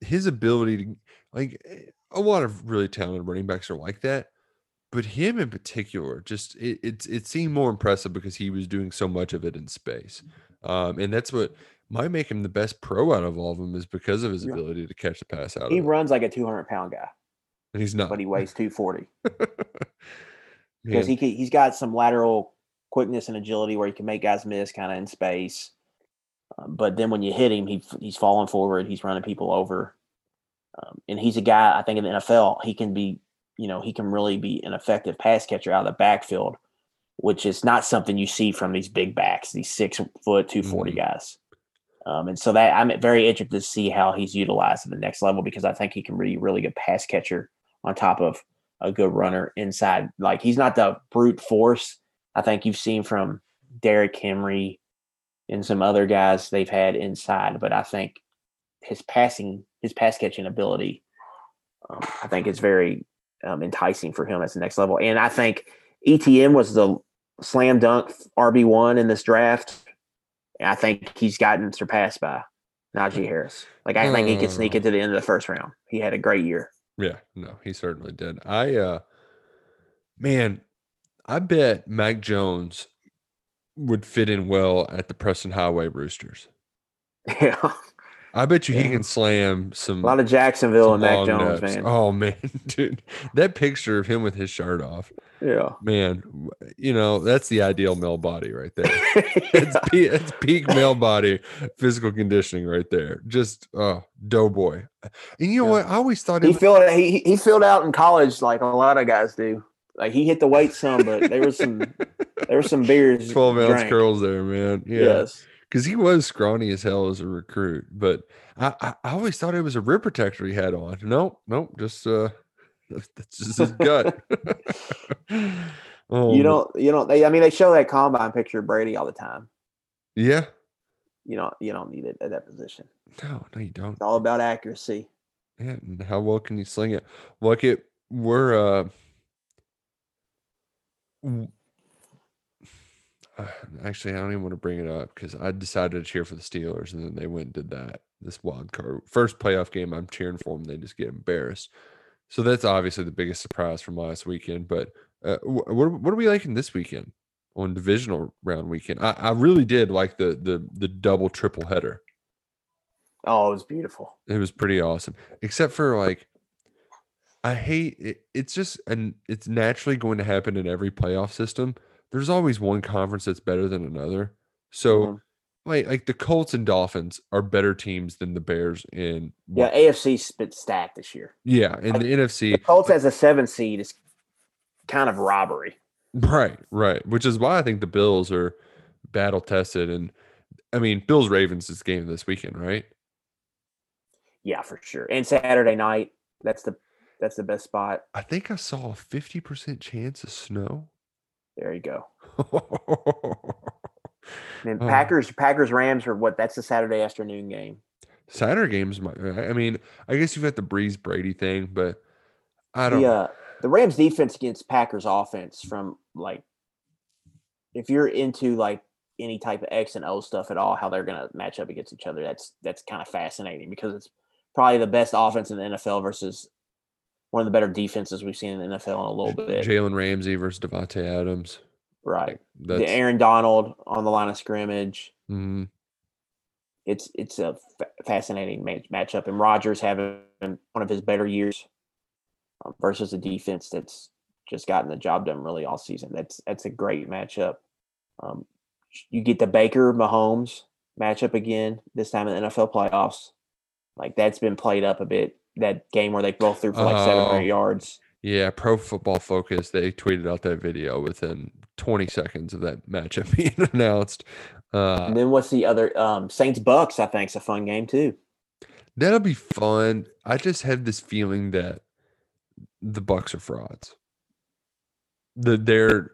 His ability to like eh, a lot of really talented running backs are like that, but him in particular, just it it, it seemed more impressive because he was doing so much of it in space, um, and that's what might make him the best pro out of all of them is because of his Yeah. ability to catch the pass out He of it. runs like a 200 pound guy, And he's not. but he weighs 240 because he can, he's got some lateral quickness and agility where he can make guys miss kind of in space. Um, but then when you hit him, he he's falling forward, he's running people over, um, and he's a guy I think in the NFL he can be, you know, he can really be an effective pass catcher out of the backfield, which is not something you see from these big backs, these six foot two forty Mhm. guys. Um, and so that I'm very interested to see how he's utilized at the next level because I think he can be a really good pass catcher on top of a good runner inside. Like he's not the brute force I think you've seen from Derrick Henry and some other guys they've had inside, but I think his passing, his pass catching ability, um, I think is very um, enticing for him at the next level. And I think ETN was the slam dunk RB one in this draft. And I think he's gotten surpassed by Najee Harris. Like I think he could sneak Oh. into the end of the first round. He had a great year. Yeah, no, he certainly did. I uh man, I bet Mac Jones would fit in well at the Preston Highway Roosters. Yeah, I bet you he can slam some a lot of Jacksonville and Mac Jones, nuts. man. Oh man, dude. That picture of him with his shirt off. Yeah. Man, you know, that's the ideal male body right there. It's, pe- it's peak male body physical conditioning right there. Just oh, doughboy. And you know Yeah. what? I always thought he filled he he filled out in college like a lot of guys do. Like he hit the weight some, but there was some there were some beers. 12 ounce drank. curls there, man. Yeah. Yes. Because he was scrawny as hell as a recruit. But I, I, I always thought it was a rib protector he had on. Nope, nope, just uh, that's, just his gut. oh, you don't you don't they I mean they show that combine picture of Brady all the time. yeah, You don't you don't need it at that position. no, no, you don't. It's all about accuracy. Yeah, and how well can you sling it? Look, it we're uh, actually, I don't even want to bring it up because I decided to cheer for the Steelers, and then they went and did that. This wild card first playoff game, I'm cheering for them. They just get embarrassed. So that's obviously the biggest surprise from last weekend. But uh, what what are we liking this weekend on divisional round weekend? I, I really did like the the the double triple header. Oh, it was beautiful. It was pretty awesome. Except for like I hate it, it's just and it's naturally going to happen in every playoff system. There's always one conference that's better than another. So Mhm. like like the Colts and Dolphins are better teams than the Bears in Yeah, AFC's been stacked this year. yeah, and like, the NFC. The Colts as a seven seed is kind of robbery. Right, right. Which is why I think the Bills are battle tested and I mean Bills Ravens is game this weekend, right? Yeah, for sure. And Saturday night, that's the that's the best spot. I think I saw a 50% chance of snow. There you go. And Oh. Packers Packers Rams are what? That's the Saturday afternoon game. Saturday games I I mean, I guess you've got the Brees Brady thing, but I don't The uh, the Rams defense against Packers offense from like if you're into like any type of X and O stuff at all, how they're gonna match up against each other, that's that's kind of fascinating because it's probably the best offense in the NFL versus one of the better defenses we've seen in the NFL in a little bit. Jalen Ramsey versus Davante Adams. right. That's The Aaron Donald on the line of scrimmage. mhm. It's it's a fascinating match, matchup, and Rodgers having one of his better years um, versus a defense that's just gotten the job done really all season. That's that's a great matchup. Um, you get the Baker Mahomes matchup again this time in the NFL playoffs. Like that's been played up a bit. That game where they both threw for like seven Oh. yards. Yeah, Pro Football Focus, they tweeted out that video within 20 seconds of that matchup being announced. Uh And then what's the other um, Saints Bucks? I think is a fun game too. That'll be fun. I just have this feeling that the Bucks are frauds. The they're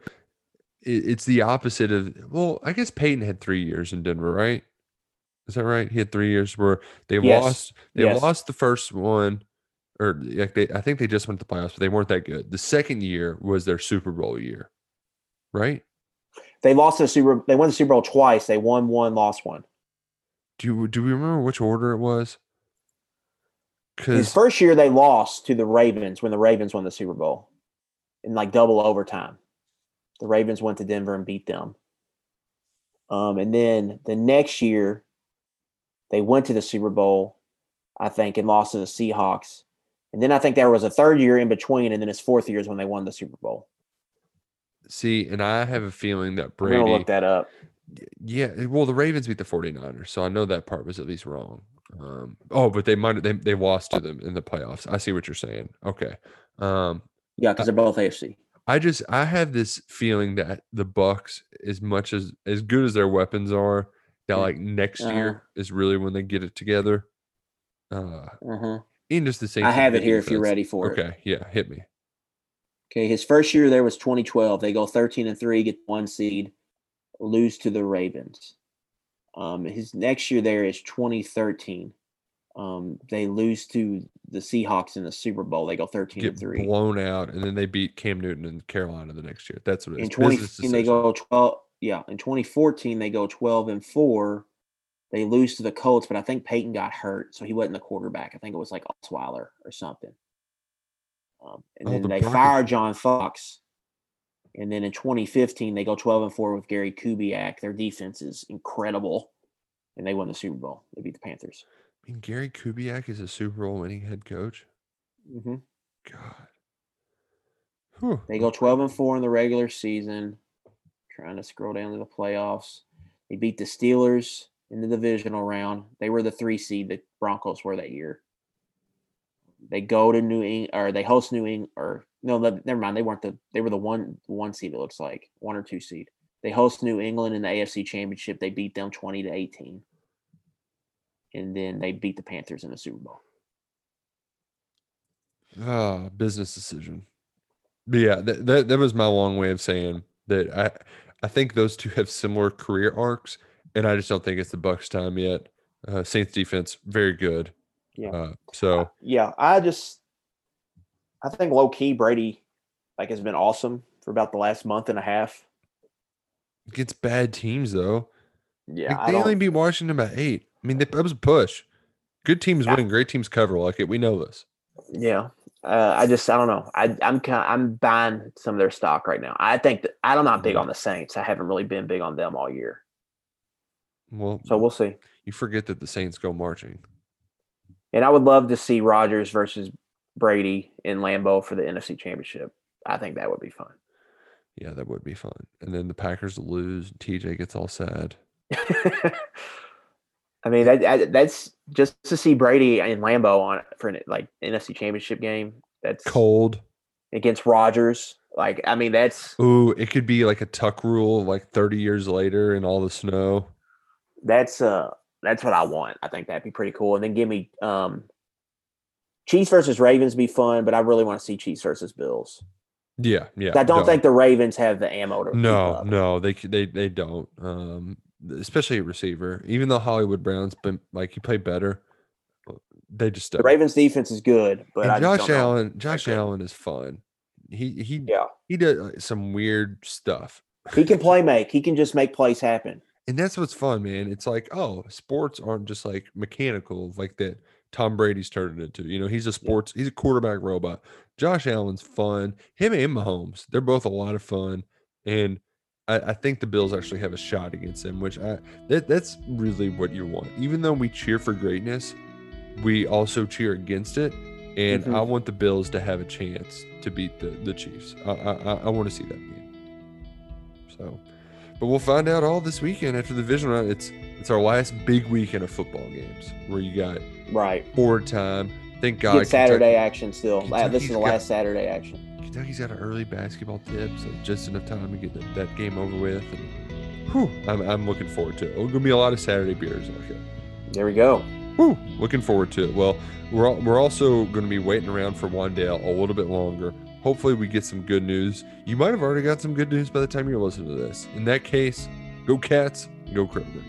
it's the opposite of well, I guess Peyton had three years in Denver, right? Is that right? He had three years where they Yes. lost they Yes. lost the first one, or they I think they just went to the playoffs, but they weren't that good. The second year was their Super Bowl year, right? They lost the Super. They won the Super Bowl twice. They won one, lost one. Do you do we remember which order it was? His Because first year, they lost to the Ravens when the Ravens won the Super Bowl in like double overtime. The Ravens went to Denver and beat them. Um, and then the next year, they went to the Super Bowl, I think, and lost to the Seahawks. And then I think there was a third year in between, and then his fourth year is when they won the Super Bowl. see, and I have a feeling that I'm Brady gonna look that up. Yeah, well, the Ravens beat the 49ers, so I know that part was at least wrong. Um, oh, but they might they they lost to them in the playoffs. I see what you're saying. Okay. Um, Yeah, because they're both AFC. I just I have this feeling that the Bucks, as much as as good as their weapons are, that Mm. like next Uh-huh. year is really when they get it together. Uh, Uh-huh. in just the same. I have it here if you're ready for it. Okay, yeah, hit me. Okay, his first year there was 2012. They go 13 and three, get one seed, lose to the Ravens. Um, his next year there is 2013. Um, they lose to the Seahawks in the Super Bowl. They go 13 Get and three. blown out, and then they beat Cam Newton in Carolina the next year. That's what it is. In Business 2015 they go 12. Yeah, in 2014 they go 12 and four. They lose to the Colts, but I think Peyton got hurt, so he wasn't the quarterback. I think it was like Osweiler or something. Um, and Oh, then the they fire John Fox. And then in 2015, they go 12 and 4 with Gary Kubiak. Their defense is incredible. And they won the Super Bowl. They beat the Panthers. I mean, Gary Kubiak is a Super Bowl winning head coach. hmm God. Whew. They go 12 and 4 in the regular season. Trying to scroll down to the playoffs. They beat the Steelers in the divisional round. They were the three seed. The Broncos were that year. They go to New England, or they host New England, or no, never mind. They weren't the. They were the one one seed. It looks like one or two seed. They host New England in the AFC Championship. They beat them twenty to eighteen, and then they beat the Panthers in the Super Bowl. Ah, business decision. But yeah, that, that that was my long way of saying that I I think those two have similar career arcs, and I just don't think it's the Bucks' time yet. Uh, Saints defense very good. Yeah. Uh, so Yeah, I just I think low key Brady like has been awesome for about the last month and a half. Gets bad teams though. Yeah, Like, I they only beat Washington by eight. I mean, that was a push. Good teams Yeah. win, great teams cover. Like it, we know this. yeah. Uh, I just I don't know. I I'm kind I'm buying some of their stock right now. I think that I'm not big Mhm. on the Saints. I haven't really been big on them all year. Well, So we'll see. you forget that the Saints go marching. And I would love to see Rodgers versus Brady in Lambeau for the NFC Championship. I think that would be fun. Yeah, that would be fun. And then the Packers lose. TJ gets all sad. I mean, that, that that's just to see Brady and Lambeau on for an like NFC Championship game. That's Cold. against Rodgers. Like, I mean, that's Ooh, it could be like a tuck rule, like 30 years later in all the snow. that's uh that's what I want. I think that'd be pretty cool. And then give me um Chiefs versus Ravens be fun, but I really want to see Chiefs versus Bills. Yeah, yeah. I don't no. think the Ravens have the ammo to No, no, they they they don't. Um, especially a receiver. Even though Hollywood Brown's been like he played better, they just The. Ravens defense is good, but Josh. Allen, Josh. Allen is fun. He he Yeah. he does uh, some weird stuff. He can play make. He can just make plays happen. And that's what's fun, man. It's like, oh, sports aren't just like mechanical, like that Tom Brady's turned it into. You know, he's a sports, he's a quarterback robot. Josh Allen's fun. Him and Mahomes, they're both a lot of fun. And I, I think the Bills actually have a shot against them, which I that that's really what you want. Even though we cheer for greatness, we also cheer against it. And Mhm. I want the Bills to have a chance to beat the, the Chiefs. I I, I- want to see that game. So but we'll find out all this weekend after the division round. It's it's our last big weekend of football games where you got Right. forward time. Thank God. Kentucky- Saturday action still. La- This is Kentucky's the got- last Saturday action. Kentucky's got an early basketball tip, so just enough time to get that, that game over with. And whew, I'm, I'm looking forward to it. It's gonna be a lot of Saturday beers. Okay. There we go. Whew, looking forward to it. Well, we're we're also going to be waiting around for Wandale a little bit longer. Hopefully, we get some good news. You might have already got some good news by the time you're listening to this. In that case, go Cats, go Kroger.